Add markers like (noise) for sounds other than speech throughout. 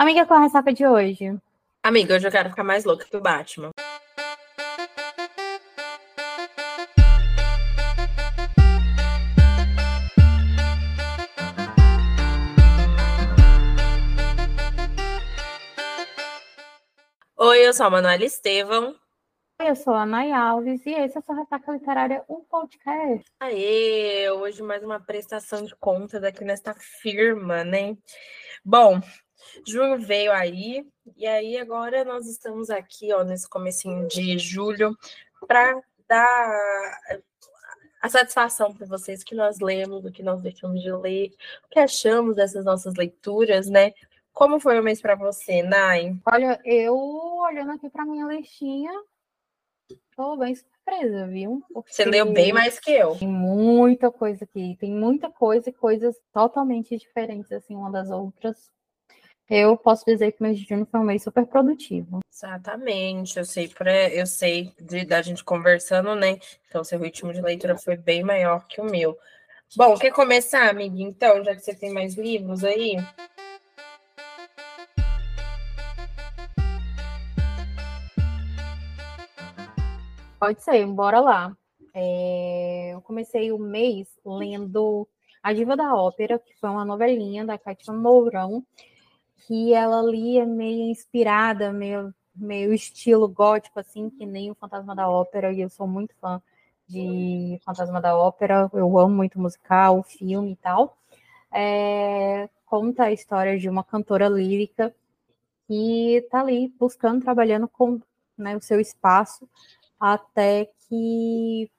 Amiga, qual é a ressaca de hoje? Amiga, hoje eu quero ficar mais louca que o Batman. Oi, eu sou a Manuela Estevão. Eu sou a Nay Alves e esse é o seu Ressaca Literária, um podcast. Aê, hoje mais uma prestação de contas aqui nesta firma, né? Bom, junho veio aí, e aí agora nós estamos aqui, ó, nesse comecinho de julho, para dar a satisfação para vocês que nós lemos, o que nós deixamos de ler, o que achamos dessas nossas leituras, né? Como foi o mês para você, Nai? Olha, eu olhando aqui para minha listinha, tô bem surpresa, viu? Porque Você leu bem mais que eu. Tem muita coisa aqui, tem muita coisa e coisas totalmente diferentes, assim, uma das outras. Eu posso dizer que de junho foi um mês super produtivo. Exatamente, eu sei, pra, eu sei de, da gente conversando, né? Então, seu ritmo de leitura foi bem maior que o meu. Bom, quer começar, amiga? Então, já que você tem mais livros aí? Pode ser, bora lá. É, eu comecei o mês lendo A Diva da Ópera, que foi uma novelinha da Cátia Mourão, que ela lia meio inspirada, meio, meio estilo gótico, assim, que nem o Fantasma da Ópera, e eu sou muito fã de Fantasma da Ópera, eu amo muito musical, filme e tal. É, conta a história de uma cantora lírica que está ali buscando, trabalhando com né, o seu espaço até que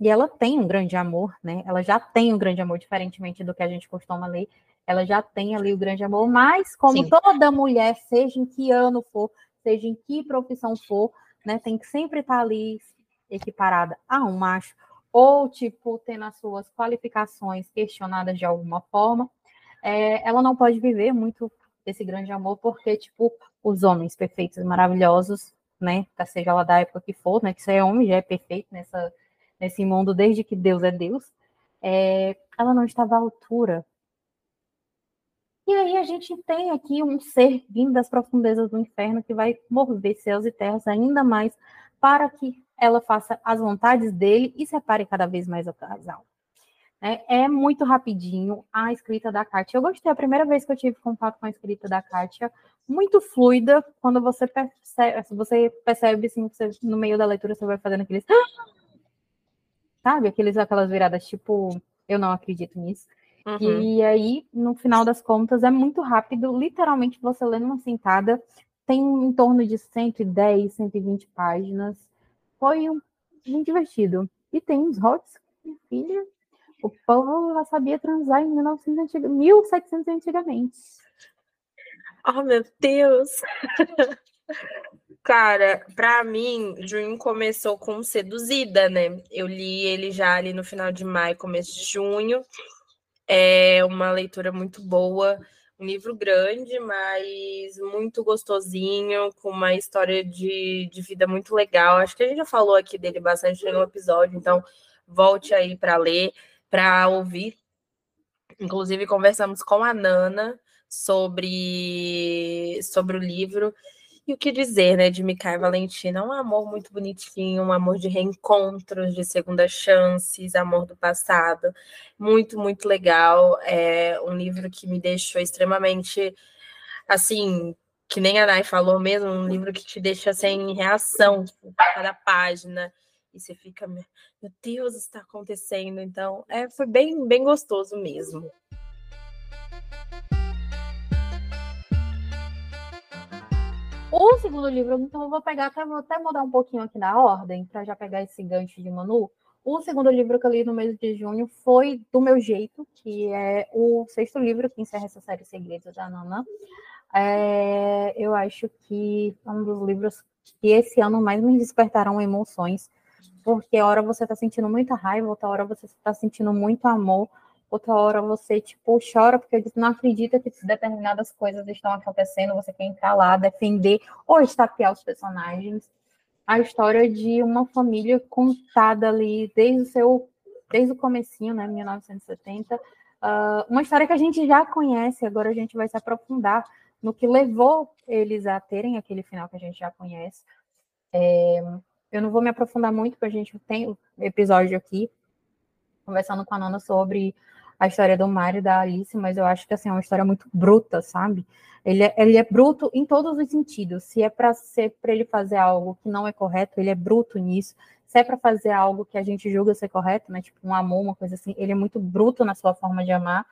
e ela tem um grande amor, né? Ela já tem um grande amor, diferentemente do que a gente costuma ler. Ela já tem ali o grande amor, mas como Sim. toda mulher, seja em que ano for, seja em que profissão for, né, tem que sempre estar ali equiparada a um macho, ou tipo, tendo as suas qualificações questionadas de alguma forma. É, ela não pode viver muito desse grande amor, porque, tipo, os homens perfeitos e maravilhosos né? Seja ela da época que for, né? Que você é homem, já é perfeito nessa, nesse mundo desde que Deus é Deus. É, ela não estava à altura. E aí a gente tem aqui um ser vindo das profundezas do inferno que vai mover céus e terras ainda mais para que ela faça as vontades dele e separe cada vez mais o casal. É, é muito rapidinho a escrita da Kátia. Eu gostei, a primeira vez que eu tive contato com a escrita da Kátia, muito fluida, quando você percebe, você percebe assim, você, no meio da leitura você vai fazendo aqueles. (gasps) Sabe? Aqueles, aquelas viradas tipo, eu não acredito nisso. Uhum. E aí, no final das contas, é muito rápido, literalmente você lendo uma sentada, tem em torno de 110, 120 páginas. Foi um, muito divertido. E tem uns hots, minha filha, o povo já sabia transar em 1900 antig... 1700 antigamente. Oh, meu Deus! (laughs) Cara, para mim, junho começou com Seduzida, né? Eu li ele já ali no final de maio, começo de junho. É uma leitura muito boa, um livro grande, mas muito gostosinho, com uma história de, de vida muito legal. Acho que a gente já falou aqui dele bastante no episódio, então volte aí para ler para ouvir. Inclusive, conversamos com a Nana sobre, sobre o livro. E o que dizer, né, de Mikai Valentina? Um amor muito bonitinho, um amor de reencontros, de segundas chances, amor do passado. Muito, muito legal. É um livro que me deixou extremamente, assim, que nem a Nai falou mesmo, um livro que te deixa sem reação a cada página e você fica, meu Deus, está acontecendo. Então, é, foi bem, bem gostoso mesmo. O segundo livro, então eu vou pegar, até, vou até mudar um pouquinho aqui na ordem, para já pegar esse gancho de Manu. O segundo livro que eu li no mês de junho foi Do Meu Jeito, que é o sexto livro que encerra essa série Segredos da Nana. É, eu acho que é um dos livros que esse ano mais me despertaram emoções porque hora você tá sentindo muita raiva, outra hora você tá sentindo muito amor, outra hora você, tipo, chora porque não acredita que determinadas coisas estão acontecendo, você quer entrar lá, defender ou estapear os personagens. A história de uma família contada ali desde o seu, desde o comecinho, né, 1970, uh, uma história que a gente já conhece, agora a gente vai se aprofundar no que levou eles a terem aquele final que a gente já conhece. É, eu não vou me aprofundar muito, porque a gente tem episódio aqui conversando com a Nana sobre a história do Mario e da Alice, mas eu acho que assim, é uma história muito bruta, sabe? Ele é, ele é bruto em todos os sentidos. Se é para ser para ele fazer algo que não é correto, ele é bruto nisso. Se é para fazer algo que a gente julga ser correto, né? Tipo um amor, uma coisa assim, ele é muito bruto na sua forma de amar.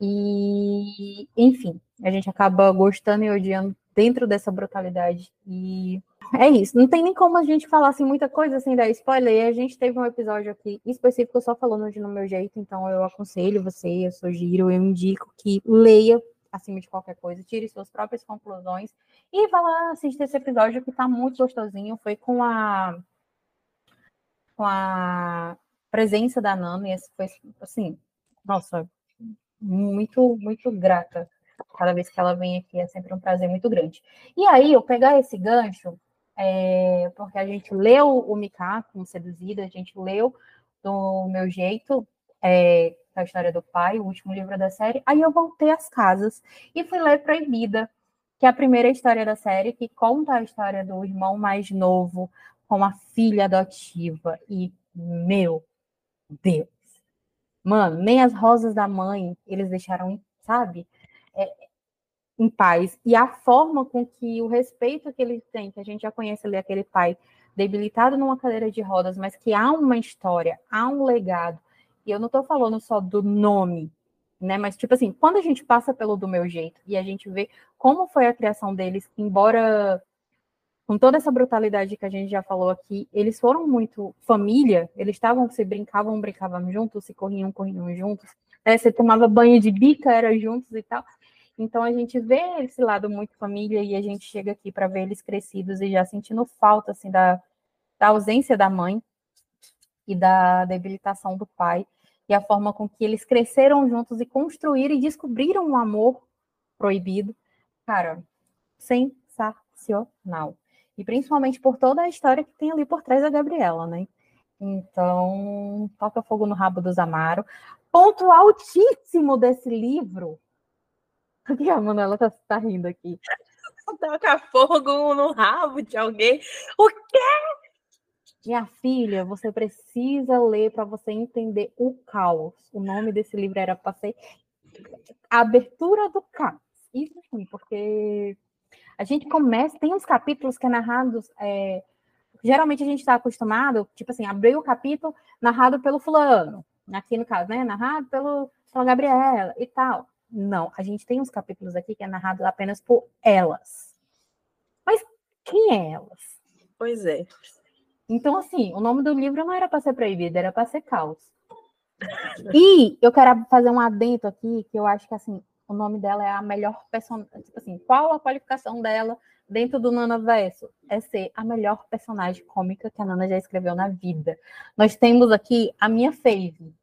E, enfim, a gente acaba gostando e odiando dentro dessa brutalidade. E é isso. Não tem nem como a gente falar assim, muita coisa assim da spoiler. E a gente teve um episódio aqui específico só falando de no meu jeito, então eu aconselho você, eu sugiro, eu indico que leia acima de qualquer coisa, tire suas próprias conclusões e vá lá assistir esse episódio que tá muito gostosinho. Foi com a com a presença da Nana e foi assim, nossa, muito muito grata cada vez que ela vem aqui, é sempre um prazer muito grande. E aí, eu pegar esse gancho, é, porque a gente leu o Mika como seduzida, a gente leu do meu jeito, é, a história do pai, o último livro da série, aí eu voltei às casas e fui ler Proibida, que é a primeira história da série, que conta a história do irmão mais novo com a filha adotiva. E, meu Deus, mano, nem as rosas da mãe eles deixaram, sabe? Em paz. E a forma com que o respeito que ele tem, que a gente já conhece ali, aquele pai debilitado numa cadeira de rodas, mas que há uma história, há um legado. E eu não estou falando só do nome, né? Mas, tipo assim, quando a gente passa pelo do meu jeito e a gente vê como foi a criação deles, embora com toda essa brutalidade que a gente já falou aqui, eles foram muito família, eles estavam, se brincavam, brincavam juntos, se corriam, corriam juntos, né? você tomava banho de bica, era juntos e tal. Então a gente vê esse lado muito família e a gente chega aqui para ver eles crescidos e já sentindo falta assim da, da ausência da mãe e da debilitação do pai e a forma com que eles cresceram juntos e construíram e descobriram um amor proibido. Cara, sensacional. E principalmente por toda a história que tem ali por trás da Gabriela, né? Então, toca fogo no rabo dos Amaro. Ponto altíssimo desse livro que (laughs) a Manuela tá, tá rindo aqui. Toca fogo no rabo de alguém. O quê? Minha filha, você precisa ler para você entender o caos. O nome desse livro era para ser a abertura do caos. Isso sim, porque a gente começa, tem uns capítulos que é narrados. É, geralmente a gente está acostumado, tipo assim, abrir o capítulo narrado pelo fulano. Aqui no caso, né? Narrado pelo, pela Gabriela e tal. Não, a gente tem uns capítulos aqui que é narrado apenas por elas. Mas quem é elas? Pois é. Então, assim, o nome do livro não era para ser proibido, era para ser caos. (laughs) E eu quero fazer um adento aqui, que eu acho que assim, o nome dela é a melhor personagem. Tipo assim, qual a qualificação dela dentro do Nana Verso? É ser a melhor personagem cômica que a Nana já escreveu na vida. Nós temos aqui a minha fave,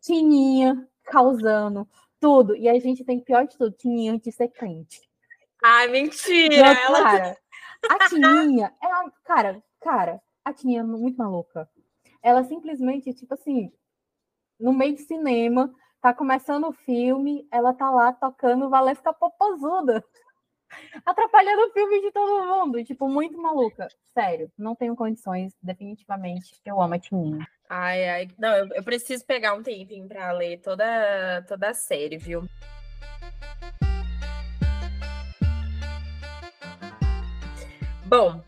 Tininha, causando, tudo. E a gente tem pior de tudo, Tininha de ser crente. Ai, mentira! Não, ela... Cara, a Tininha, ela, cara, cara, a Tininha é muito maluca. Ela simplesmente, tipo assim, no meio de cinema, tá começando o filme, ela tá lá tocando Valesca Popozuda. (laughs) Atrapalhando o filme de todo mundo. Tipo, muito maluca. Sério, não tenho condições, definitivamente. Eu amo a Tininha. Ai, ai. Não, eu, eu preciso pegar um tempinho para ler toda, toda a série, viu? Bom,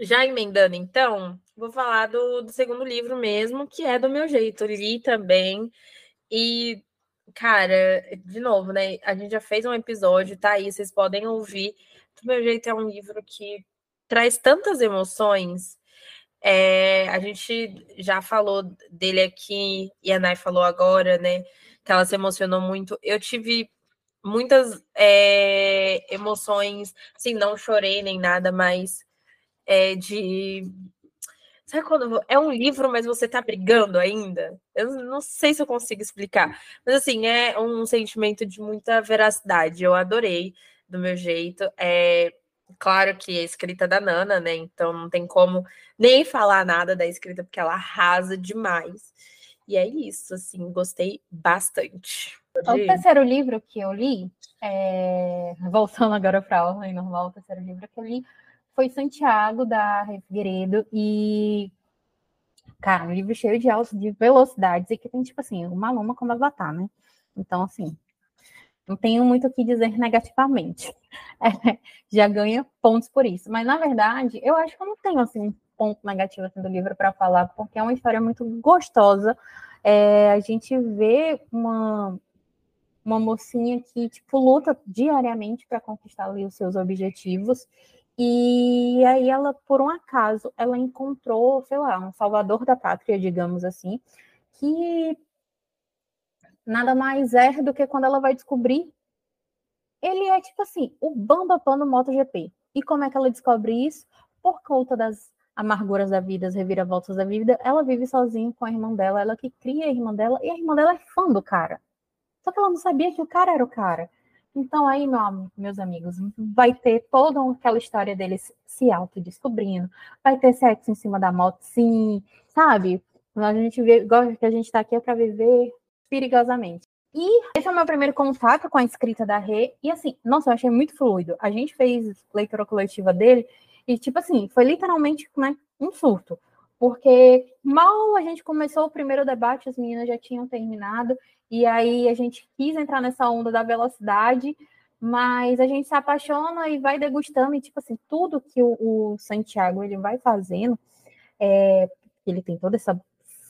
já emendando então, vou falar do, do segundo livro mesmo, que é do meu jeito. li também. E, cara, de novo, né? A gente já fez um episódio, tá aí, vocês podem ouvir. Do meu jeito é um livro que traz tantas emoções é, a gente já falou dele aqui, e a Nai falou agora, né? Que ela se emocionou muito. Eu tive muitas é, emoções, assim, não chorei nem nada, mas é, de. Sabe quando é um livro, mas você tá brigando ainda? Eu não sei se eu consigo explicar, mas assim, é um sentimento de muita veracidade. Eu adorei do meu jeito. É, Claro que é escrita da Nana, né? Então não tem como nem falar nada da escrita, porque ela arrasa demais. E é isso, assim, gostei bastante. O terceiro livro que eu li, é... voltando agora para a ordem normal, o terceiro livro que eu li foi Santiago, da Figueiredo, e Cara, um livro cheio de altos de velocidades e que tem, tipo assim, uma loma como Avatar, né? Então, assim, não tenho muito o que dizer negativamente. (laughs) É, já ganha pontos por isso. Mas, na verdade, eu acho que eu não tenho, assim, um ponto negativo assim, do livro para falar, porque é uma história muito gostosa. É, a gente vê uma, uma mocinha que, tipo, luta diariamente para conquistar ali os seus objetivos e aí ela, por um acaso, ela encontrou, sei lá, um salvador da pátria, digamos assim, que nada mais é do que quando ela vai descobrir. Ele é tipo assim, o Bamba no MotoGP. E como é que ela descobre isso? Por conta das amarguras da vida, as reviravoltas da vida, ela vive sozinha com a irmã dela, ela que cria a irmã dela, e a irmã dela é fã do cara. Só que ela não sabia que o cara era o cara. Então, aí, meu, meus amigos, vai ter toda aquela história deles se autodescobrindo, vai ter sexo em cima da moto, sim, sabe? A gente vê, igual que a gente está aqui é para viver perigosamente. E esse é o meu primeiro contato com a escrita da Rê, e assim, nossa, eu achei muito fluido. A gente fez leitura coletiva dele, e tipo assim, foi literalmente né, um surto. Porque mal a gente começou o primeiro debate, as meninas já tinham terminado, e aí a gente quis entrar nessa onda da velocidade, mas a gente se apaixona e vai degustando, e tipo assim, tudo que o, o Santiago ele vai fazendo, é, ele tem toda essa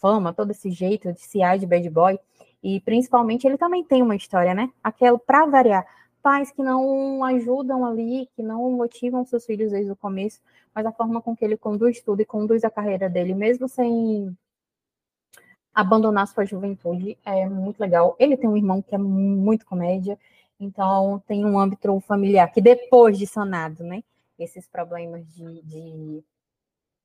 fama, todo esse jeito de se de bad boy, e principalmente ele também tem uma história, né? Aquela, para variar, pais que não ajudam ali, que não motivam seus filhos desde o começo, mas a forma com que ele conduz tudo e conduz a carreira dele, mesmo sem abandonar sua juventude, é muito legal. Ele tem um irmão que é muito comédia, então tem um âmbito familiar que depois de sanado, né? Esses problemas de, de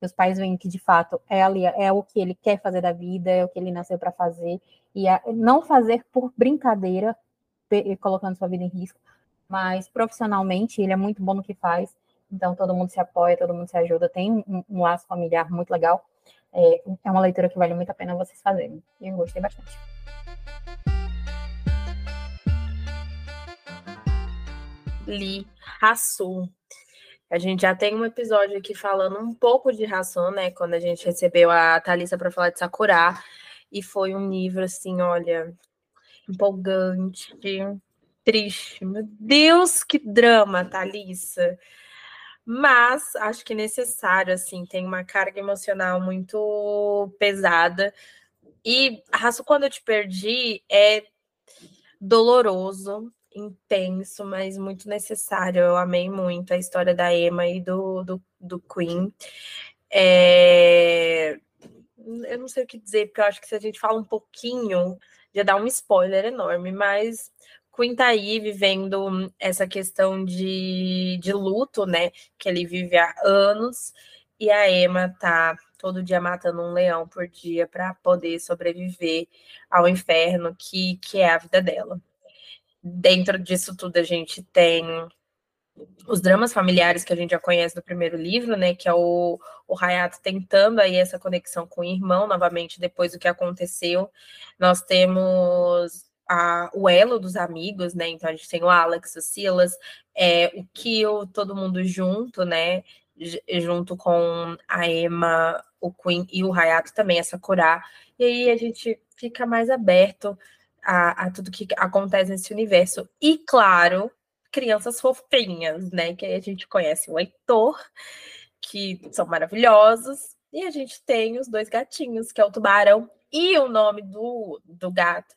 os pais veem que de fato é ali é o que ele quer fazer da vida, é o que ele nasceu para fazer e a, não fazer por brincadeira, colocando sua vida em risco, mas profissionalmente ele é muito bom no que faz. Então todo mundo se apoia, todo mundo se ajuda, tem um, um laço familiar muito legal. É, é uma leitura que vale muito a pena vocês fazerem. Eu gostei bastante. Li Rasul. A gente já tem um episódio aqui falando um pouco de Rasul, né? Quando a gente recebeu a Thalissa para falar de Sakura. E foi um livro, assim, olha, empolgante, triste. Meu Deus, que drama, Thalissa. Mas acho que necessário, assim, tem uma carga emocional muito pesada. E Raço, quando eu te perdi, é doloroso, intenso, mas muito necessário. Eu amei muito a história da Emma e do, do, do Queen. É... Eu não sei o que dizer, porque eu acho que se a gente fala um pouquinho, já dá um spoiler enorme, mas Queen tá aí vivendo essa questão de, de luto, né? Que ele vive há anos, e a Emma tá todo dia matando um leão por dia para poder sobreviver ao inferno que, que é a vida dela. Dentro disso tudo, a gente tem os dramas familiares que a gente já conhece do primeiro livro, né? Que é o, o Hayato tentando aí essa conexão com o irmão, novamente, depois do que aconteceu. Nós temos a, o elo dos amigos, né? Então a gente tem o Alex, o Silas, é, o Kill, todo mundo junto, né? junto com a Emma, o Queen e o Hayato também, essa curar. E aí a gente fica mais aberto a, a, tudo que acontece nesse universo. E, claro, crianças fofinhas, né? Que aí a gente conhece o Heitor, que são maravilhosos. E a gente tem os dois gatinhos, que é o tubarão e o nome do, do gato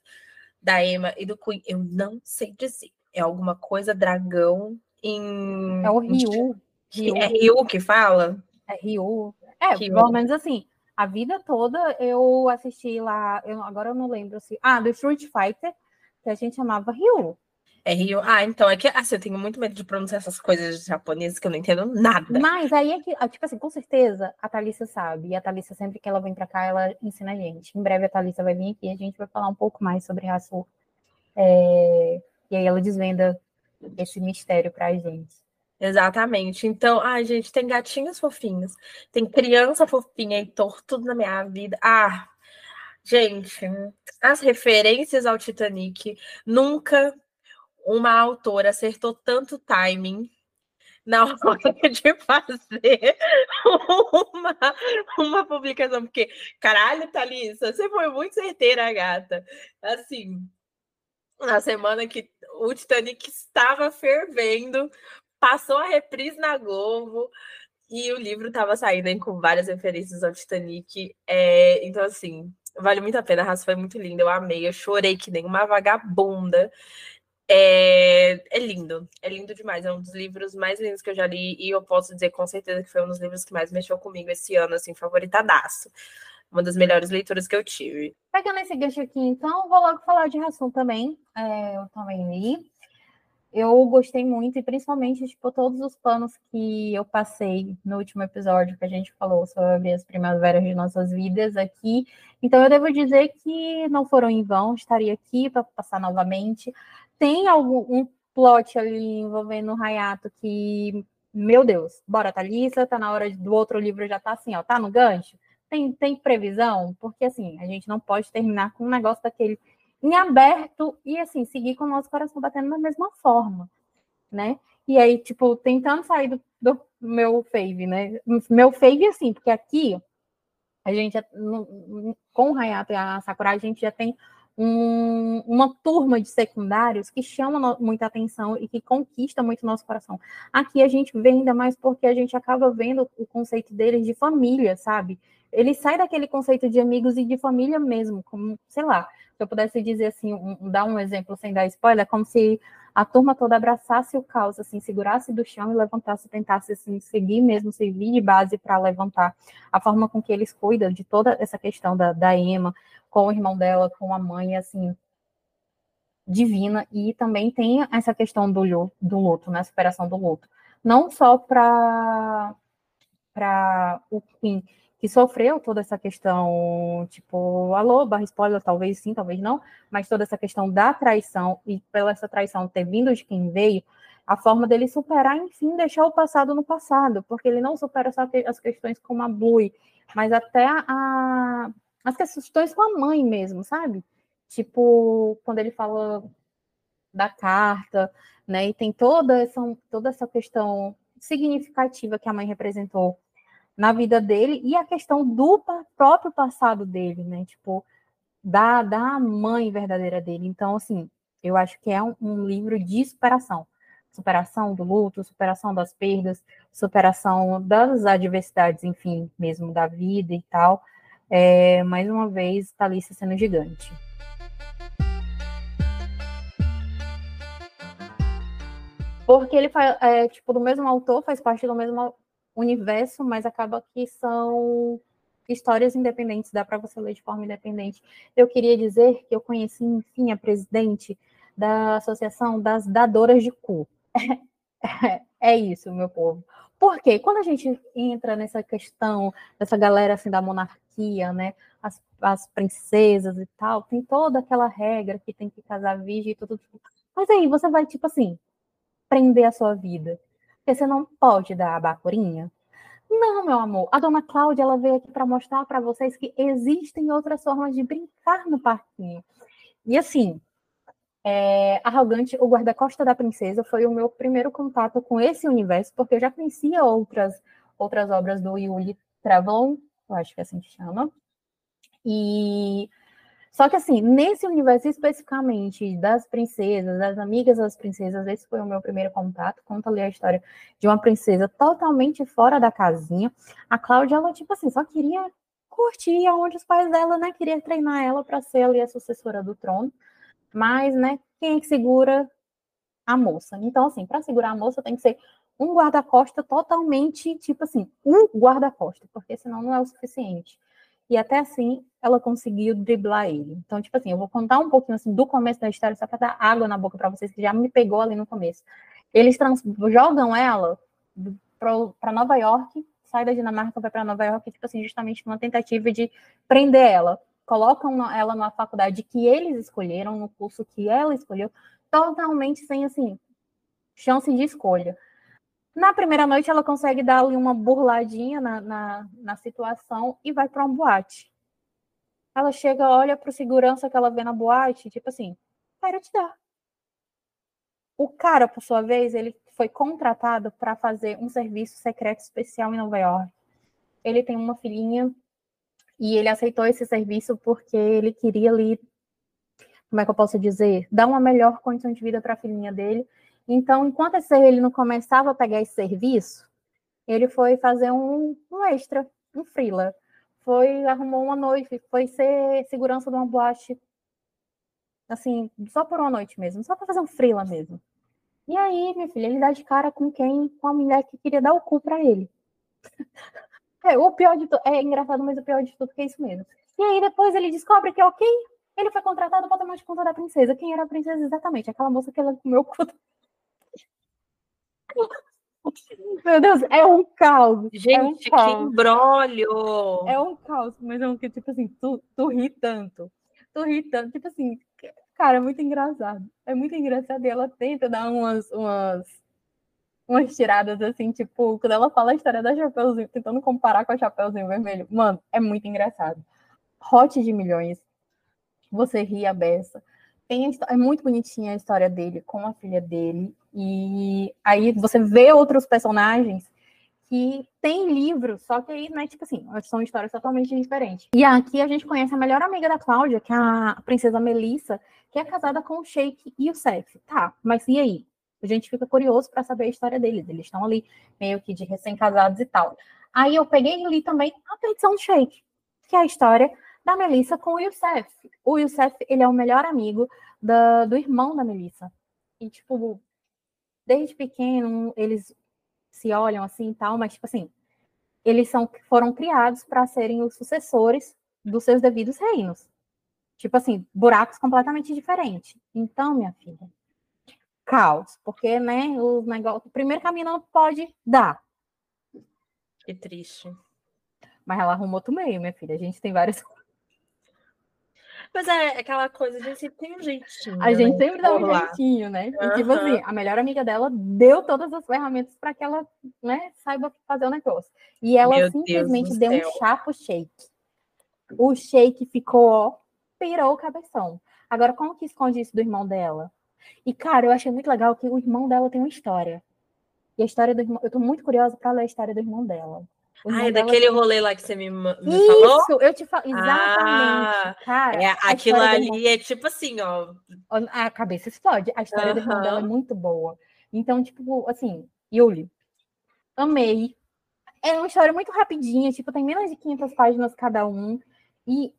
da Emma e do Queen, eu não sei dizer. É alguma coisa dragão em. É o Ryu. Ryu. É Ryu que fala? É Ryu. É, Ryu. pelo menos assim, a vida toda eu assisti lá, eu, agora eu não lembro se. Ah, do Street Fighter, que a gente chamava Ryu. É Rio. Ah, então é que assim, eu tenho muito medo de pronunciar essas coisas japonesas que eu não entendo nada. Mas aí é que, ah, tipo assim, com certeza a Thalissa sabe. E a Thalissa, sempre que ela vem pra cá, ela ensina a gente. Em breve a Thalissa vai vir aqui e a gente vai falar um pouco mais sobre Rasul. É... E aí ela desvenda esse mistério pra gente. Exatamente. Então, ai, gente, tem gatinhos fofinhos, tem criança fofinha e tudo na minha vida. Ah, Gente, as referências ao Titanic, nunca uma autora acertou tanto timing na (laughs) hora de fazer uma, uma publicação, porque, caralho, Thalissa, você foi muito certeira, gata. Assim, na semana que o Titanic estava fervendo, passou a reprise na Globo e o livro estava saindo hein, com várias referências ao Titanic. É, então, assim, vale muito a pena. A raça foi muito linda, eu amei, eu chorei que nem uma vagabunda. É, é, lindo, é lindo demais. É um dos livros mais lindos que eu já li e eu posso dizer com certeza que foi um dos livros que mais mexeu comigo esse ano, assim, favoritadaço. Uma das melhores leituras que eu tive. Pegando esse gancho aqui, então, vou logo falar de Rassum também. É, eu também li. Eu gostei muito, e principalmente, tipo, todos os planos que eu passei no último episódio que a gente falou sobre as primaveras de nossas vidas aqui. Então, eu devo dizer que não foram em vão, estaria aqui para passar novamente tem algum um plot ali envolvendo o Hayato que, meu Deus, bora, Thalissa, tá na hora do outro livro já tá assim, ó, tá no gancho? Tem, tem previsão? Porque, assim, a gente não pode terminar com um negócio daquele em aberto e, assim, seguir com o nosso coração batendo da mesma forma, né? E aí, tipo, tentando sair do, do meu fave, né? Meu fave, assim, porque aqui a gente, com o Hayato e a Sakura, a gente já tem um, uma turma de secundários que chama muita atenção e que conquista muito nosso coração. Aqui a gente vê ainda mais porque a gente acaba vendo o conceito deles de família, sabe? Ele sai daquele conceito de amigos e de família mesmo, como, sei lá, se eu pudesse dizer assim, um, dar um exemplo sem dar spoiler, como se a turma toda abraçasse o caos, assim, segurasse do chão e levantasse, tentasse assim, seguir mesmo, servir de base para levantar. A forma com que eles cuidam de toda essa questão da, da Emma, com o irmão dela, com a mãe, assim, divina. E também tem essa questão do, do luto, né? Superação do luto. Não só para o Kim, que sofreu toda essa questão, tipo, alô, barra spoiler, talvez sim, talvez não, mas toda essa questão da traição, e pela essa traição ter vindo de quem veio, a forma dele superar, enfim, deixar o passado no passado, porque ele não supera só as questões como a Blue, mas até a, as questões com a mãe mesmo, sabe? Tipo, quando ele fala da carta, né? E tem toda essa, toda essa questão significativa que a mãe representou na vida dele e a questão do próprio passado dele, né? Tipo, da, da mãe verdadeira dele. Então, assim, eu acho que é um, um livro de superação. Superação do luto, superação das perdas, superação das adversidades, enfim, mesmo da vida e tal. É, mais uma vez, Thalissa sendo gigante. Porque ele faz, é, tipo, do mesmo autor, faz parte do mesmo universo, mas acaba que são histórias independentes, dá para você ler de forma independente. Eu queria dizer que eu conheci, enfim, a presidente da Associação das Dadoras de Cu. (laughs) é isso, meu povo. Porque quando a gente entra nessa questão dessa galera assim da monarquia, né, as, as princesas e tal, tem toda aquela regra que tem que casar virgem e tudo. Mas aí você vai tipo assim prender a sua vida, você não pode dar a bacurinha. Não, meu amor. A dona Cláudia ela veio aqui para mostrar para vocês que existem outras formas de brincar no parquinho. E assim, é, Arrogante, o guarda-costa da princesa foi o meu primeiro contato com esse universo, porque eu já conhecia outras, outras obras do Yuli Travon, eu acho que é assim que chama. E só que assim, nesse universo especificamente das princesas, das amigas das princesas, esse foi o meu primeiro contato. Conta ali a história de uma princesa totalmente fora da casinha. A Cláudia, ela tipo assim, só queria curtir aonde os pais dela, né, queria treinar ela para ser ali a sucessora do trono. Mas, né, quem é que segura a moça? Então, assim, para segurar a moça tem que ser um guarda-costa totalmente, tipo assim, um guarda-costa, porque senão não é o suficiente. E até assim, ela conseguiu driblar ele. Então, tipo assim, eu vou contar um pouquinho assim, do começo da história, só para dar água na boca para vocês, que já me pegou ali no começo. Eles jogam ela para Nova York, sai da Dinamarca, vai para Nova York, tipo assim, justamente uma tentativa de prender ela colocam ela numa faculdade que eles escolheram, no curso que ela escolheu, totalmente sem, assim, chance de escolha. Na primeira noite, ela consegue dar ali uma burladinha na, na, na situação e vai para um boate. Ela chega, olha pro segurança que ela vê na boate, tipo assim, quero te dar. O cara, por sua vez, ele foi contratado para fazer um serviço secreto especial em Nova York. Ele tem uma filhinha e ele aceitou esse serviço porque ele queria ali, como é que eu posso dizer, dar uma melhor condição de vida para a filhinha dele. Então, enquanto ele não começava a pegar esse serviço, ele foi fazer um, um extra, um freela. Foi, arrumou uma noite, foi ser segurança de uma boate, assim, só por uma noite mesmo, só para fazer um freela mesmo. E aí, minha filha, ele dá de cara com quem? Com a mulher que queria dar o cu para ele. (laughs) É, o pior de tudo, é engraçado, mas o pior de tudo é isso mesmo. E aí depois ele descobre que, ok, ele foi contratado para tomar de conta da princesa. Quem era a princesa exatamente? Aquela moça que ela comeu o cu. (laughs) Meu Deus, é um caos. Gente, é um que embrólio! É um caos, mas é um que, tipo assim, tu, tu ri tanto. Tu ri tanto. Tipo assim, cara, é muito engraçado. É muito engraçado. E ela tenta dar umas, umas umas tiradas assim, tipo, quando ela fala a história da Chapeuzinho, tentando comparar com a Chapeuzinho Vermelho, mano, é muito engraçado. Hot de milhões. Você ri a beça. Tem é muito bonitinha a história dele com a filha dele. E aí você vê outros personagens que tem livros, só que aí, né, tipo assim, são histórias totalmente diferentes. E aqui a gente conhece a melhor amiga da Cláudia, que é a princesa Melissa, que é casada com o Sheik e o Seth. Tá, mas e aí? a gente fica curioso para saber a história deles. Eles estão ali meio que de recém-casados e tal. Aí eu peguei e li também a petição do Shake, que é a história da Melissa com o Youssef. O Youssef, ele é o melhor amigo da, do irmão da Melissa. E, tipo, desde pequeno, eles se olham assim e tal, mas, tipo assim, eles são, foram criados para serem os sucessores dos seus devidos reinos. Tipo assim, buracos completamente diferentes. Então, minha filha, caos, porque, né, o negócio, o primeiro caminho não pode dar. Que triste. Mas ela arrumou outro meio, minha filha. A gente tem várias. Mas é aquela coisa, a gente sempre tem um jeitinho. A gente né? sempre dá um jeitinho, né? E uhum. tipo assim, a melhor amiga dela deu todas as ferramentas para que ela, né, saiba fazer o negócio. E ela Meu simplesmente deu céu. um chapo shake. O shake ficou, ó, pirou o cabeção. Agora, como que esconde isso do irmão dela? E, cara, eu achei muito legal que o irmão dela tem uma história. E a história do irmão. Eu tô muito curiosa para ler a história do irmão dela. Ah, é daquele tem... rolê lá que você me, me Isso, falou? Isso, eu te falo. Exatamente. Ah, cara, é, aquilo ali é tipo assim, ó. A cabeça explode. A história do irmão dela é muito boa. Então, tipo, assim, Yuli, amei. É uma história muito rapidinha, tipo, tem menos de 500 páginas cada um. E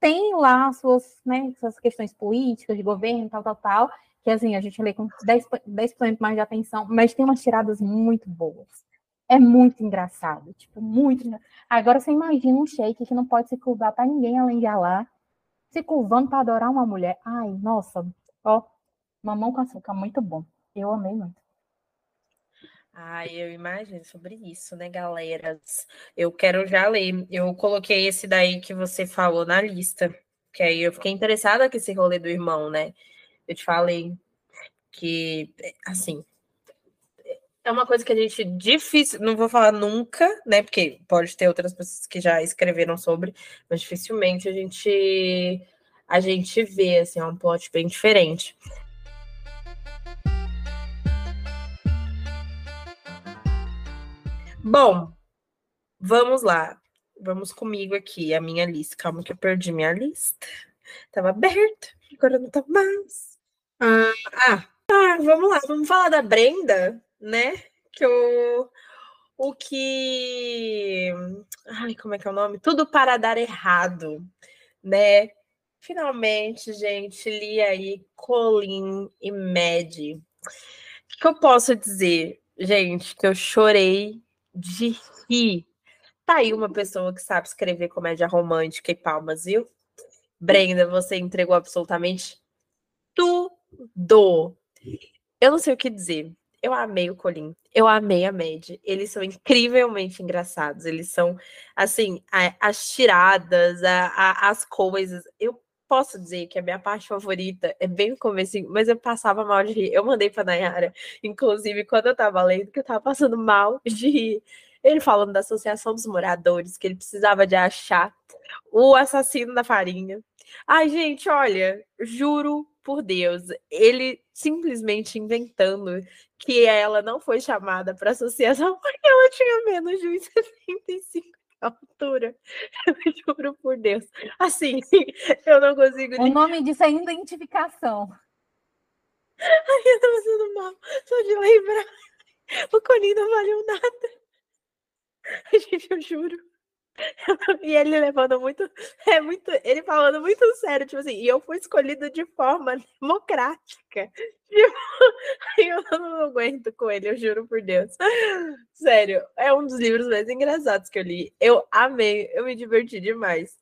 tem lá suas, né, suas questões políticas, de governo, tal, tal, tal que assim, a gente lê com 10%, 10 mais de atenção, mas tem umas tiradas muito boas. É muito engraçado, tipo, muito. Agora você imagina um shake que não pode se curvar para ninguém além de Alá, se curvando para adorar uma mulher. Ai, nossa, ó, mamão com açúcar, muito bom. Eu amei muito. Ai, eu imagino sobre isso, né, galera? Eu quero já ler. Eu coloquei esse daí que você falou na lista, que aí eu fiquei interessada com esse rolê do irmão, né? Eu te falei que, assim, é uma coisa que a gente difícil, não vou falar nunca, né? Porque pode ter outras pessoas que já escreveram sobre, mas dificilmente a gente a gente vê assim, é um plot bem diferente. Bom, vamos lá. Vamos comigo aqui, a minha lista. Calma que eu perdi minha lista. Tava aberta, agora não tá mais. Ah, ah, ah, vamos lá, vamos falar da Brenda, né? Que o, o que. Ai, como é que é o nome? Tudo para dar errado, né? Finalmente, gente, li aí Colin e Mad. O que eu posso dizer, gente? Que eu chorei de rir. Tá aí uma pessoa que sabe escrever comédia romântica e palmas, viu? Brenda, você entregou absolutamente tudo do. Eu não sei o que dizer. Eu amei o Colin. Eu amei a Mad. Eles são incrivelmente engraçados. Eles são, assim, as tiradas, as coisas. Eu posso dizer que a minha parte favorita é bem o começo, mas eu passava mal de rir. Eu mandei pra Nayara, inclusive, quando eu tava lendo, que eu tava passando mal de rir. Ele falando da Associação dos Moradores, que ele precisava de achar o assassino da farinha. Ai, gente, olha, juro por Deus, ele simplesmente inventando que ela não foi chamada para associação (laughs) porque ela tinha menos de 1,65 de altura. (laughs) Eu juro por Deus. Assim, (laughs) eu não consigo. O nome disso é identificação. Ai, eu tô passando mal. Só de lembrar. O Coninho não valeu nada. Gente, eu juro. (laughs) E ele levando muito, é muito, ele falando muito sério, tipo assim, e eu fui escolhido de forma democrática. (laughs) Tipo, (laughs) eu não aguento com ele, eu juro por Deus. Sério, é um dos livros mais engraçados que eu li. Eu amei, eu me diverti demais.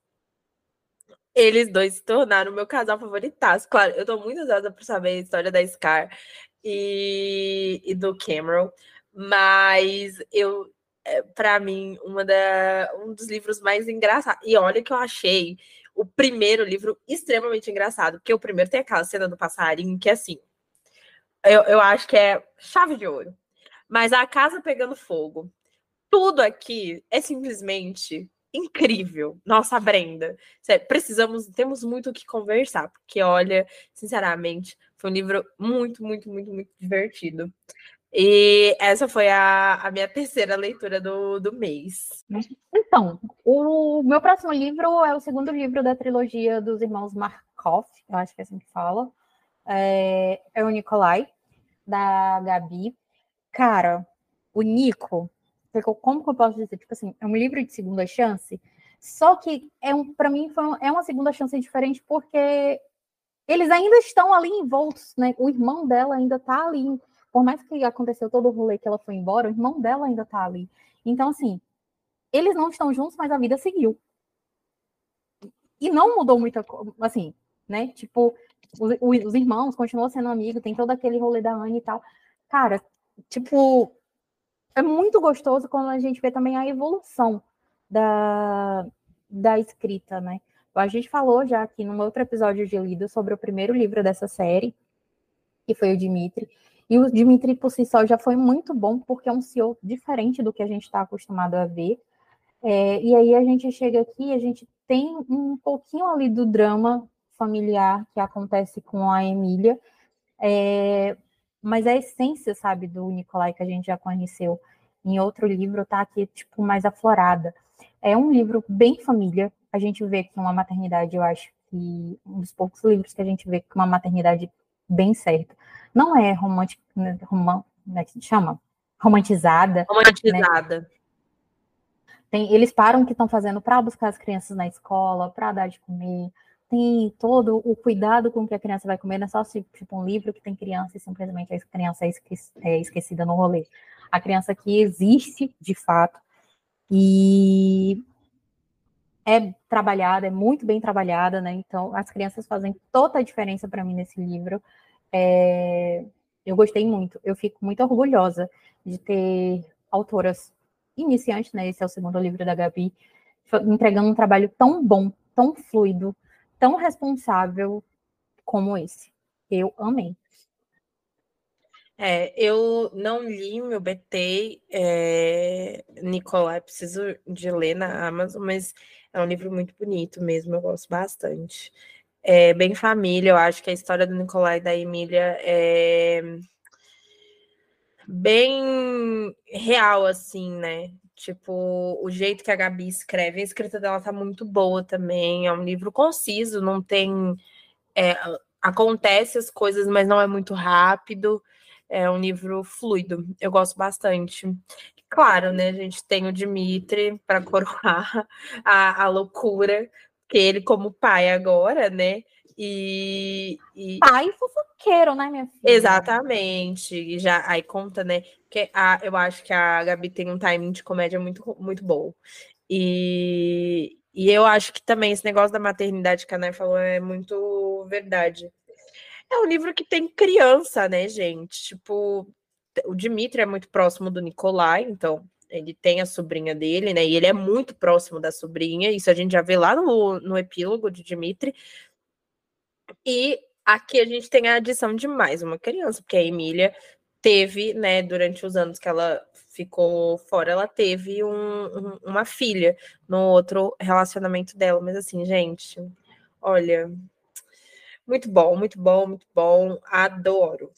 Eles dois se tornaram meu casal favoritaço. Claro, eu tô muito ansiosa por saber a história da Scar e, e do Cameron, mas eu é, para mim, uma da, um dos livros mais engraçados. E olha que eu achei o primeiro livro extremamente engraçado, porque o primeiro tem aquela cena do passarinho que, assim, eu, eu acho que é chave de ouro. Mas a casa pegando fogo, tudo aqui é simplesmente incrível. Nossa, Brenda, precisamos, temos muito o que conversar, porque olha, sinceramente, foi um livro muito, muito, muito, muito divertido. E essa foi a, a minha terceira leitura do, do mês. Então, o meu próximo livro é o segundo livro da trilogia dos irmãos Markov, eu acho que é assim que fala. É, é o Nikolai, da Gabi. Cara, o Nico, como que eu posso dizer? Tipo assim, é um livro de segunda chance, só que é um, para mim foi um, é uma segunda chance diferente porque eles ainda estão ali envoltos, né? O irmão dela ainda está ali por mais que aconteceu todo o rolê que ela foi embora, o irmão dela ainda tá ali. Então, assim, eles não estão juntos, mas a vida seguiu. E não mudou muita coisa, assim, né? Tipo, os, os, irmãos continuam sendo amigos, tem todo aquele rolê da Anne e tal. Cara, tipo, é muito gostoso quando a gente vê também a evolução da, da escrita, né? A gente falou já aqui num outro episódio de Lido sobre o primeiro livro dessa série, que foi o Dimitri. E o Dimitri por si só já foi muito bom, porque é um CEO diferente do que a gente está acostumado a ver. É, e aí a gente chega aqui, a gente tem um pouquinho ali do drama familiar que acontece com a Emília, é, mas a essência, sabe, do Nicolai que a gente já conheceu em outro livro tá aqui, tipo, mais aflorada. É um livro bem família, a gente vê que uma maternidade, eu acho que um dos poucos livros que a gente vê que uma maternidade bem certa não é romântica, né, rom, como é que se chama? Romantizada. Né? Romantizada. Né? Tem, eles param o que estão fazendo para buscar as crianças na escola, para dar de comer. Tem todo o cuidado com o que a criança vai comer, não é só tipo um livro que tem criança e simplesmente a criança é, é esquecida no rolê. A criança aqui existe de fato e é trabalhada, é muito bem trabalhada, né? Então, as crianças fazem toda a diferença para mim nesse livro. É, eu gostei muito, eu fico muito orgulhosa de ter autoras iniciantes, né? Esse é o segundo livro da Gabi, entregando um trabalho tão bom, tão fluido, tão responsável como esse. Eu amei. É, eu não li meu BT, é, Nicolai, preciso de ler na Amazon, mas é um livro muito bonito mesmo, eu gosto bastante é bem família. Eu acho que a história do Nicolai e da Emília é bem real, assim, né? Tipo, o jeito que a Gabi escreve, a escrita dela tá muito boa também. É um livro conciso, não tem. É, acontece as coisas, mas não é muito rápido. É um livro fluido. Eu gosto bastante. Claro, né? A gente tem o Dimitri para (laughs) coroar a, a loucura, que ele, como pai agora, né? E, e... Pai fofoqueiro, né, minha filha? Exatamente. E já aí conta, né? Que a, eu acho que a Gabi tem um timing de comédia muito, muito bom. E, e eu acho que também esse negócio da maternidade que a Nay falou é muito verdade. É um livro que tem criança, né, gente? Tipo, o Dimitri é muito próximo do Nicolai, então ele tem a sobrinha dele, né? E ele é muito próximo da sobrinha, isso a gente já vê lá no, no epílogo de Dimitri. E aqui a gente tem a adição de mais uma criança, porque a Emília teve, né, durante os anos que ela ficou fora, ela teve um, um, uma filha no outro relacionamento dela. Mas assim, gente, olha, muito bom, muito bom, muito bom. Adoro.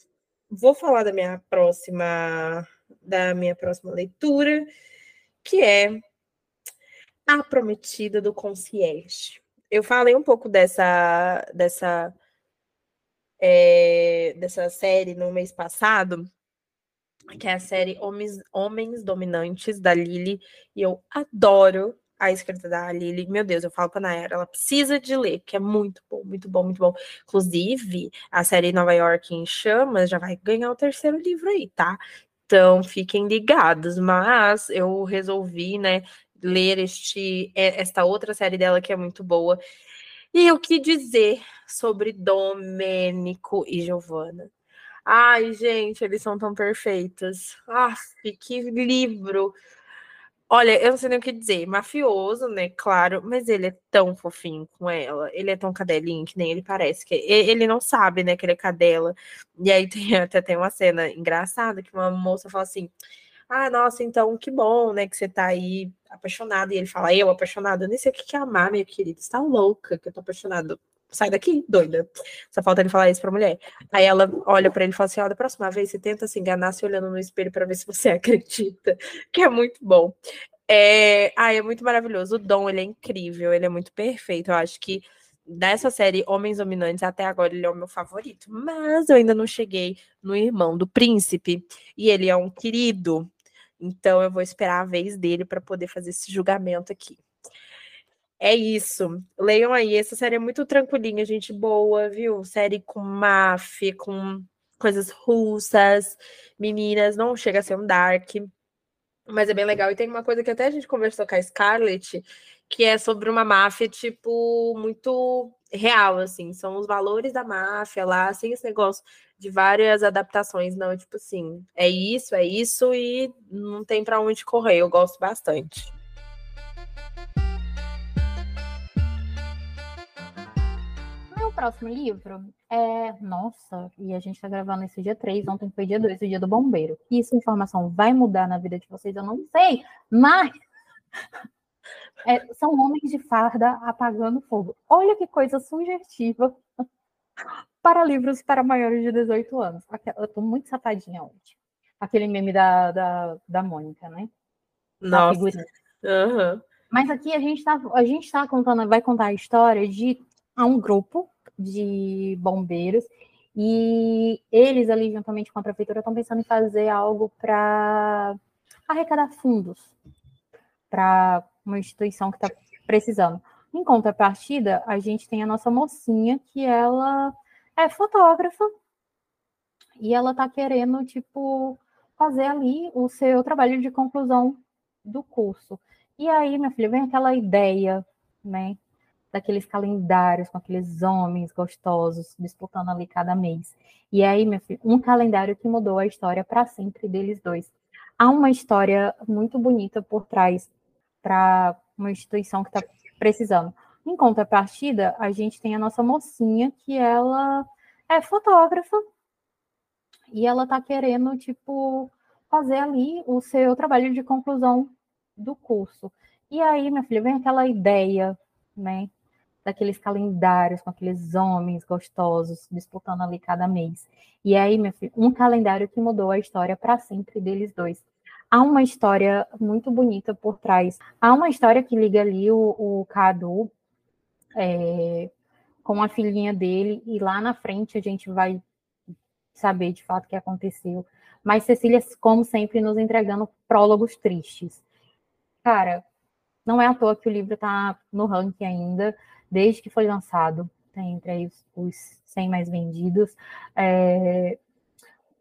Vou falar da minha próxima da minha próxima leitura, que é A Prometida do Concierge. Eu falei um pouco dessa dessa é, dessa série no mês passado, que é a série Homens, Homens Dominantes da Lily, e eu adoro a escrita da Lily. Meu Deus, eu falo pra Nayara, ela precisa de ler, que é muito bom, muito bom, muito bom. Inclusive, a série Nova York em Chamas já vai ganhar o terceiro livro aí, tá? Então, fiquem ligados. Mas eu resolvi, né, ler este, esta outra série dela que é muito boa. E o que dizer sobre Domênico e Giovanna? Ai, gente, eles são tão perfeitos. Ah, que livro! Olha, eu não sei nem o que dizer. Mafioso, né? Claro, mas ele é tão fofinho com ela. Ele é tão cadelinho que nem ele parece. que Ele não sabe, né, que ele é cadela. E aí tem, (laughs) até tem uma cena engraçada que uma moça fala assim: Ah, nossa, então que bom, né, que você tá aí apaixonado. E ele fala: Eu apaixonado? Eu nem sei o que é amar, meu querido. Você tá louca que eu tô apaixonado sai daqui, doida. Só falta ele falar isso pra mulher. Aí ela olha para ele e fala assim: ó, da próxima vez você tenta se enganar se olhando no espelho para ver se você (laughs) acredita. Que é muito bom. É... Ah, é muito maravilhoso. O Dom, ele é incrível, ele é muito perfeito. Eu acho que dessa série Homens Dominantes, até agora ele é o meu favorito. Mas eu ainda não cheguei no irmão do príncipe. E ele é um querido. Então eu vou esperar a vez dele para poder fazer esse julgamento aqui. É isso. Leiam aí. Essa série é muito tranquilinha, gente boa, viu? Série com máfia, com coisas russas, meninas. Não chega a ser um dark, mas é bem legal. E tem uma coisa que até a gente conversou com a Scarlett, que é sobre uma máfia, tipo, muito real, assim. São os valores da máfia lá, sem esse negócio de várias adaptações. Não, tipo assim, é isso, é isso e não tem para onde correr. Eu gosto bastante. Próximo livro é. Nossa, e a gente está gravando esse dia 3, ontem foi dia 2, o dia do bombeiro. E essa informação vai mudar na vida de vocês, eu não sei, mas. (laughs) É, são homens de farda apagando fogo. Olha que coisa sugestiva (laughs) para livros para maiores de 18 anos. Eu tô muito safadinha hoje. Aquele meme da, da, da Mônica, né? Nossa. Uhum. Mas aqui a gente tá, a gente tá contando, vai contar a história de um grupo de bombeiros e eles ali, juntamente com a prefeitura, estão pensando em fazer algo para arrecadar fundos para uma instituição que está precisando. Em contrapartida, a gente tem a nossa mocinha, que ela é fotógrafa e ela está querendo, tipo, fazer ali o seu trabalho de conclusão do curso. E aí, minha filha, vem aquela ideia, né, daqueles calendários com aqueles homens gostosos disputando ali cada mês. E aí, meu filho, um calendário que mudou a história para sempre deles dois. Há uma história muito bonita por trás para uma instituição que está precisando. Em contrapartida, a gente tem a nossa mocinha, que ela é fotógrafa e ela está querendo, tipo, fazer ali o seu trabalho de conclusão do curso. E aí, minha filha, vem aquela ideia, né, daqueles calendários com aqueles homens gostosos disputando ali cada mês. E aí, meu filho, um calendário que mudou a história para sempre deles dois. Há uma história muito bonita por trás. Há uma história que liga ali o, o Cadu é, com a filhinha dele, e lá na frente a gente vai saber de fato o que aconteceu. Mas Cecília, como sempre, nos entregando prólogos tristes. Cara, não é à toa que o livro está no ranking ainda desde que foi lançado, tá entre os, os 100 mais vendidos. É,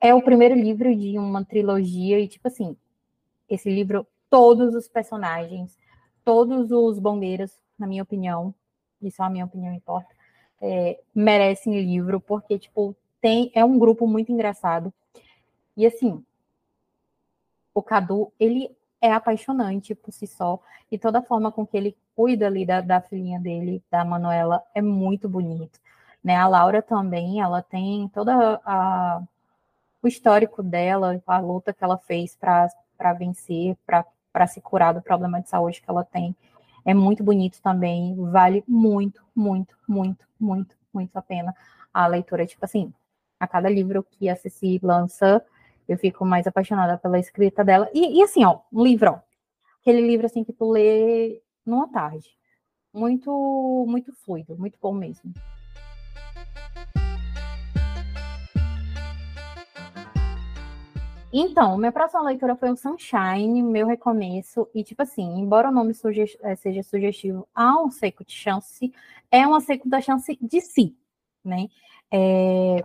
é o primeiro livro de uma trilogia, e, tipo assim, esse livro, todos os personagens, todos os bombeiros, na minha opinião, e só a minha opinião importa, é, merecem livro, porque, tipo, tem, é um grupo muito engraçado. E, assim, o Cadu, ele é apaixonante por si só, e toda a forma com que ele cuida ali da, da filhinha dele, da Manuela, é muito bonito. Né? A Laura também, ela tem toda a, o histórico dela, a luta que ela fez para vencer, para se curar do problema de saúde que ela tem. É muito bonito também, vale muito, muito, muito, muito, muito a pena a leitura. Tipo assim, a cada livro que a Ceci lança, eu fico mais apaixonada pela escrita dela. E, e assim, ó, um livro, ó, aquele livro assim que tu lê numa tarde. Muito, muito fluido, muito bom mesmo. Então, minha próxima leitura foi o Sunshine, meu recomeço, e tipo assim, embora o nome suge eh, seja sugestivo a um seco de chance, é uma seco da chance de si, né? É...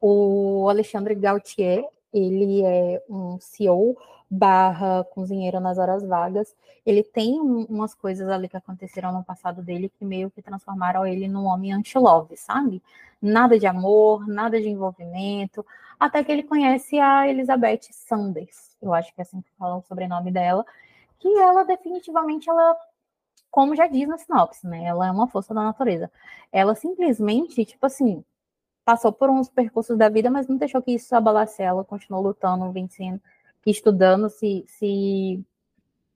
O Alexandre Gautier, ele é um CEO barra cozinheiro nas horas vagas. Ele tem umas coisas ali que aconteceram no passado dele que meio que transformaram ele num homem anti-love, sabe? Nada de amor, nada de envolvimento, até que ele conhece a Elizabeth Sanders, eu acho que é assim que fala o sobrenome dela, que ela definitivamente, ela, como já diz na sinopse, né? Ela é uma força da natureza. Ela simplesmente, tipo assim, passou por uns percursos da vida, mas não deixou que isso abalasse ela, continuou lutando, vencendo, estudando, se, se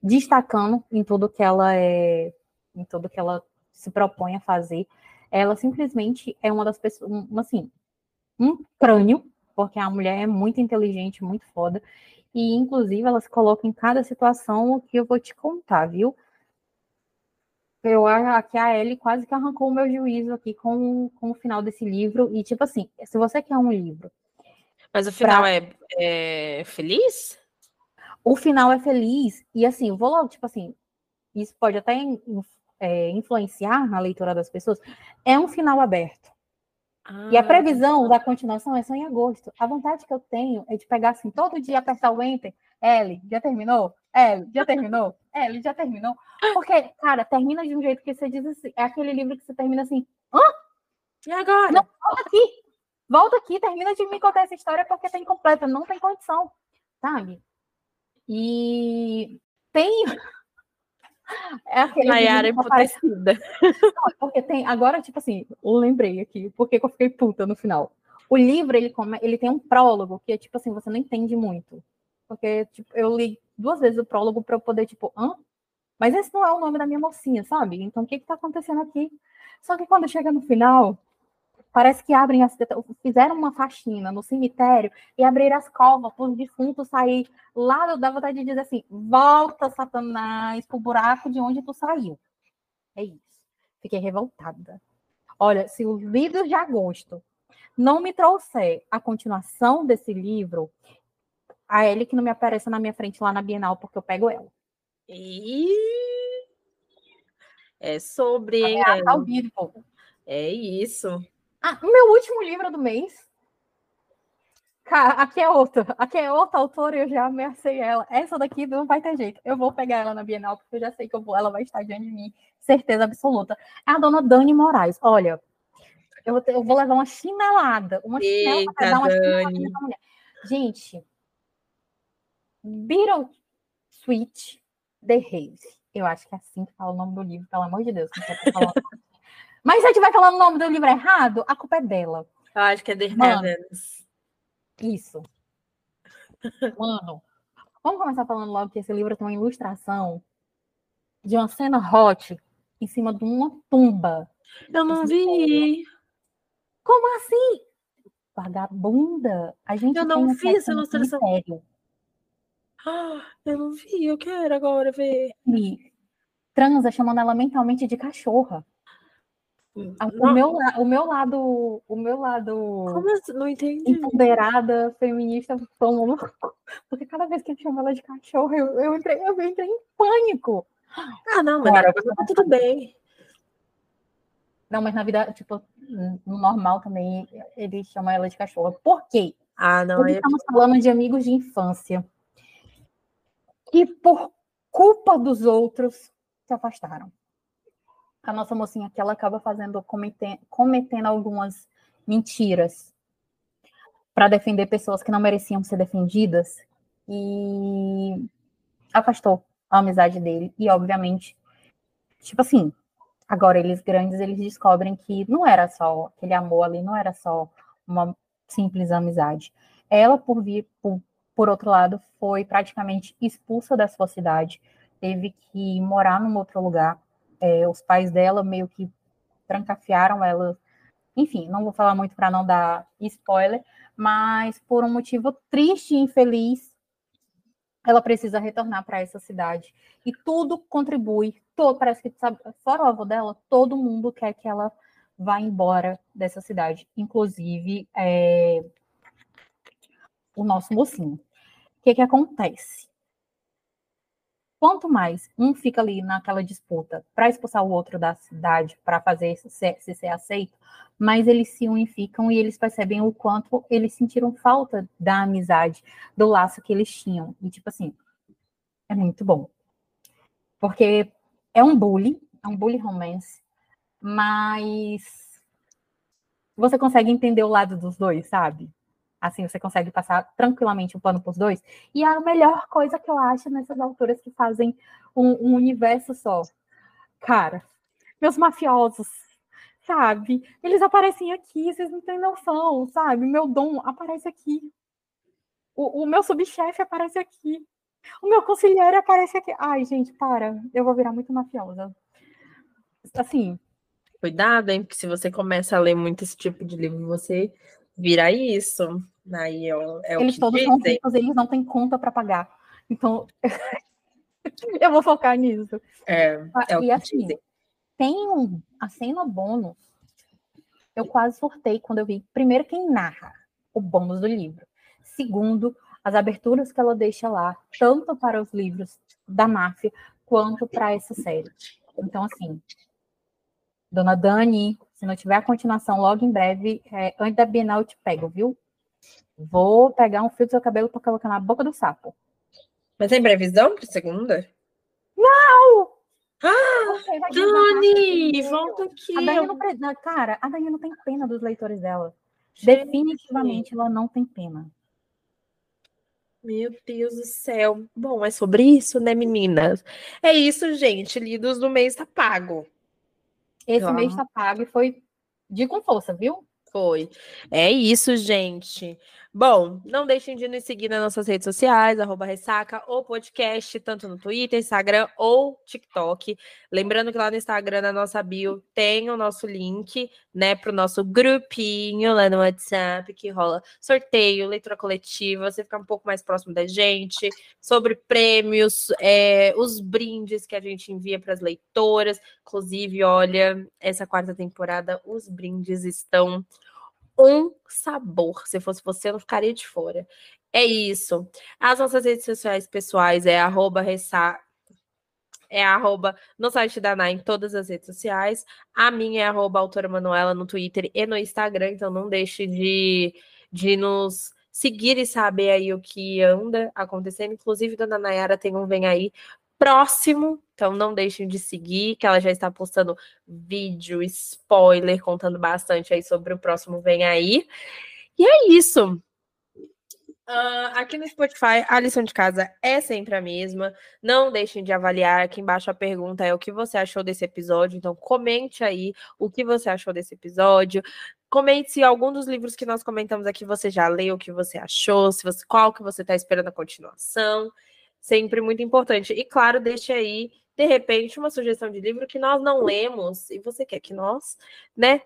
destacando em tudo que ela é, em tudo que ela se propõe a fazer. Ela simplesmente é uma das pessoas, um, assim, um crânio porque a mulher é muito inteligente, muito foda. E, inclusive, ela se coloca em cada situação o que eu vou te contar, viu? Eu acho que a Ellie quase que arrancou o meu juízo aqui com, com o final desse livro. E, tipo assim, se você quer um livro. Mas o final pra... é, é feliz? O final é feliz. E, assim, vou logo, tipo assim, isso pode até é, influenciar na leitura das pessoas. É um final aberto. Ah, e a previsão da continuação é só em agosto. A vontade que eu tenho é de pegar assim, todo dia apertar o enter. L, já terminou? L, já terminou? L, já terminou? Porque, cara, termina de um jeito que você diz assim, é aquele livro que você termina assim, hã? E agora? Não, volta aqui. Volta aqui, termina de me contar essa história porque tem completa, não tem condição, sabe? E tem (laughs) é aquele Nayara emputecida. Não, porque tem, agora, tipo assim, eu lembrei aqui, porque eu fiquei puta no final. O livro, ele, come, ele tem um prólogo que é, tipo assim, você não entende muito. Porque, tipo, eu li duas vezes o prólogo para eu poder, tipo, hã? Mas esse não é o nome da minha mocinha, sabe? Então, o que que tá acontecendo aqui? Só que quando chega no final, Parece que abrem as fizeram uma faxina no cemitério e abriram as covas para os defuntos sair lá da vontade de dizer assim: volta, Satanás, pro buraco de onde tu saiu. É isso. Fiquei revoltada. Olha, se os livros de agosto não me trouxer a continuação desse livro, a ele que não me apareça na minha frente lá na Bienal, porque eu pego ela. E... É sobre. É, é isso. Ah, o meu último livro do mês. Cara, aqui é outra. Aqui é outra autora e eu já ameacei ela. Essa daqui não vai ter jeito. Eu vou pegar ela na Bienal, porque eu já sei que eu vou, ela vai estar diante de mim. Certeza absoluta. É a dona Dani Moraes. Olha, eu, eu vou levar uma chinelada. Uma chinelada pra dar uma chinelada. Gente, Beetle Sweet The Haze. Eu acho que é assim que fala o nome do livro, pelo amor de Deus. (laughs) Mas se eu estiver falando o nome do livro errado, a culpa é dela. Eu acho que é The Heavens. Isso. Mano, vamos começar falando logo que esse livro tem uma ilustração de uma cena hot em cima de uma tumba. Eu não vi. Como assim? Vagabunda. A gente eu não vi essa ilustração. Ah, eu não vi, eu quero agora ver. E transa chamando ela mentalmente de cachorra. O meu, o meu lado, o meu lado assim? não entendi. empoderada, feminista, como porque cada vez que ele chama ela de cachorro, eu, eu, entrei, eu entrei em pânico. Ah, não, mas Cara, tá tudo bem. Não, mas na vida, tipo, no normal também, ele chama ela de cachorro. Por quê? Ah, não. Porque é... estamos falando de amigos de infância que, por culpa dos outros, se afastaram a nossa mocinha aqui, ela acaba fazendo, cometendo, cometendo algumas mentiras para defender pessoas que não mereciam ser defendidas e afastou a amizade dele. E, obviamente, tipo assim, agora eles grandes, eles descobrem que não era só aquele amor ali, não era só uma simples amizade. Ela, por, vir, por, por outro lado, foi praticamente expulsa da sua cidade, teve que morar num outro lugar. É, os pais dela meio que trancafiaram ela. Enfim, não vou falar muito para não dar spoiler, mas por um motivo triste e infeliz, ela precisa retornar para essa cidade. E tudo contribui, todo, parece que, sabe, fora o avô dela, todo mundo quer que ela vá embora dessa cidade, inclusive é, o nosso mocinho. Que, que acontece? Quanto mais um fica ali naquela disputa para expulsar o outro da cidade, para fazer se ser, se ser aceito, mais eles se unificam e eles percebem o quanto eles sentiram falta da amizade, do laço que eles tinham. E, tipo assim, é muito bom. Porque é um bullying, é um bully romance, mas você consegue entender o lado dos dois, sabe? Assim, você consegue passar tranquilamente o pano para os dois. E é a melhor coisa que eu acho nessas autoras que fazem um, um universo só. Cara, meus mafiosos, sabe? Eles aparecem aqui, vocês não têm noção, sabe? Meu dom aparece aqui. O, o meu subchefe aparece aqui. O meu conselheiro aparece aqui. Ai, gente, para. Eu vou virar muito mafiosa. Assim. Cuidado, hein? Porque se você começa a ler muito esse tipo de livro, você vira isso. Aí é, o, é eles todos são ricos, eles não têm conta para pagar. Então, (laughs) eu vou focar nisso. É, é e assim, dizem. tem um, a cena bônus. Eu quase surtei quando eu vi. Primeiro, quem narra o bônus do livro. Segundo, as aberturas que ela deixa lá, tanto para os livros da máfia, quanto para essa série. Então, assim, Dona Dani, se não tiver a continuação logo em breve, é, antes da Bienal eu te pego, viu? Vou pegar um fio do seu cabelo para colocar na boca do sapo. Mas tem previsão para segunda? Não! Ah, Dani, volta aqui. A Dani não, cara, a Dani não tem pena dos leitores dela. Gente. Definitivamente ela não tem pena. Meu Deus do céu. Bom, é sobre isso, né, meninas? É isso, gente. Lidos do mês tá pago. Esse mês tá pago e foi de com força, viu? Foi. É isso, gente. Bom, não deixem de nos seguir nas nossas redes sociais, arroba Ressaca, ou podcast, tanto no Twitter, Instagram ou TikTok. Lembrando que lá no Instagram, na nossa bio, tem o nosso link, né, para o nosso grupinho lá no WhatsApp, que rola sorteio, leitura coletiva, você ficar um pouco mais próximo da gente, sobre prêmios, é, os brindes que a gente envia para as leitoras. Inclusive, olha, essa quarta temporada, os brindes estão um sabor. Se fosse você, eu não ficaria de fora. É isso. As nossas redes sociais pessoais é arroba ressa... É arroba no site da NAI em todas as redes sociais. A minha é arroba autora Manuela no Twitter e no Instagram, então não deixe de, de nos seguir e saber aí o que anda acontecendo. Inclusive, Dona Nayara tem um Vem Aí próximo. Então não deixem de seguir, que ela já está postando vídeo, spoiler, contando bastante aí sobre o próximo Vem Aí. E é isso. Uh, aqui no Spotify, a lição de casa é sempre a mesma. Não deixem de avaliar. Aqui embaixo a pergunta é o que você achou desse episódio. Então, comente aí o que você achou desse episódio. Comente se algum dos livros que nós comentamos aqui você já leu, o que você achou, se você, qual que você está esperando a continuação sempre muito importante. E claro, deixe aí, de repente, uma sugestão de livro que nós não lemos e você quer que nós, né,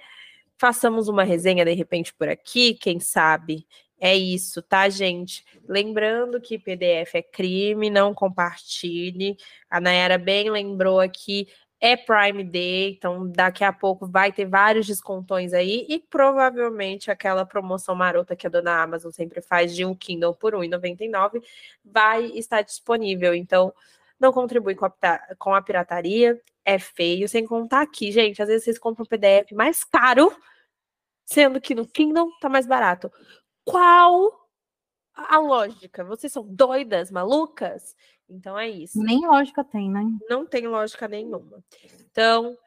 façamos uma resenha de repente por aqui, quem sabe. É isso, tá, gente? Lembrando que PDF é crime, não compartilhe. A Nayara bem lembrou aqui, é Prime Day, então daqui a pouco vai ter vários descontões aí e provavelmente aquela promoção marota que a dona Amazon sempre faz de um Kindle por R$ 1,99 vai estar disponível. Então, não contribui com a, com a pirataria, é feio, sem contar aqui, gente, às vezes vocês compram um PDF mais caro, sendo que no Kindle tá mais barato. Qual a lógica? Vocês são doidas, malucas? Então é isso. Nem lógica tem, né? Não tem lógica nenhuma. Então,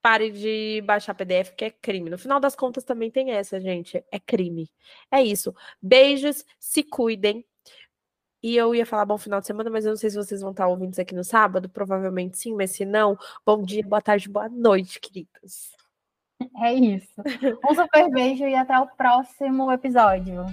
pare de baixar PDF, que é crime. No final das contas, também tem essa, gente. É crime. É isso. Beijos, se cuidem. E eu ia falar bom final de semana, mas eu não sei se vocês vão estar ouvindo isso aqui no sábado. Provavelmente sim, mas se não, bom dia, boa tarde, boa noite, queridas. É isso. Um super beijo e até o próximo episódio.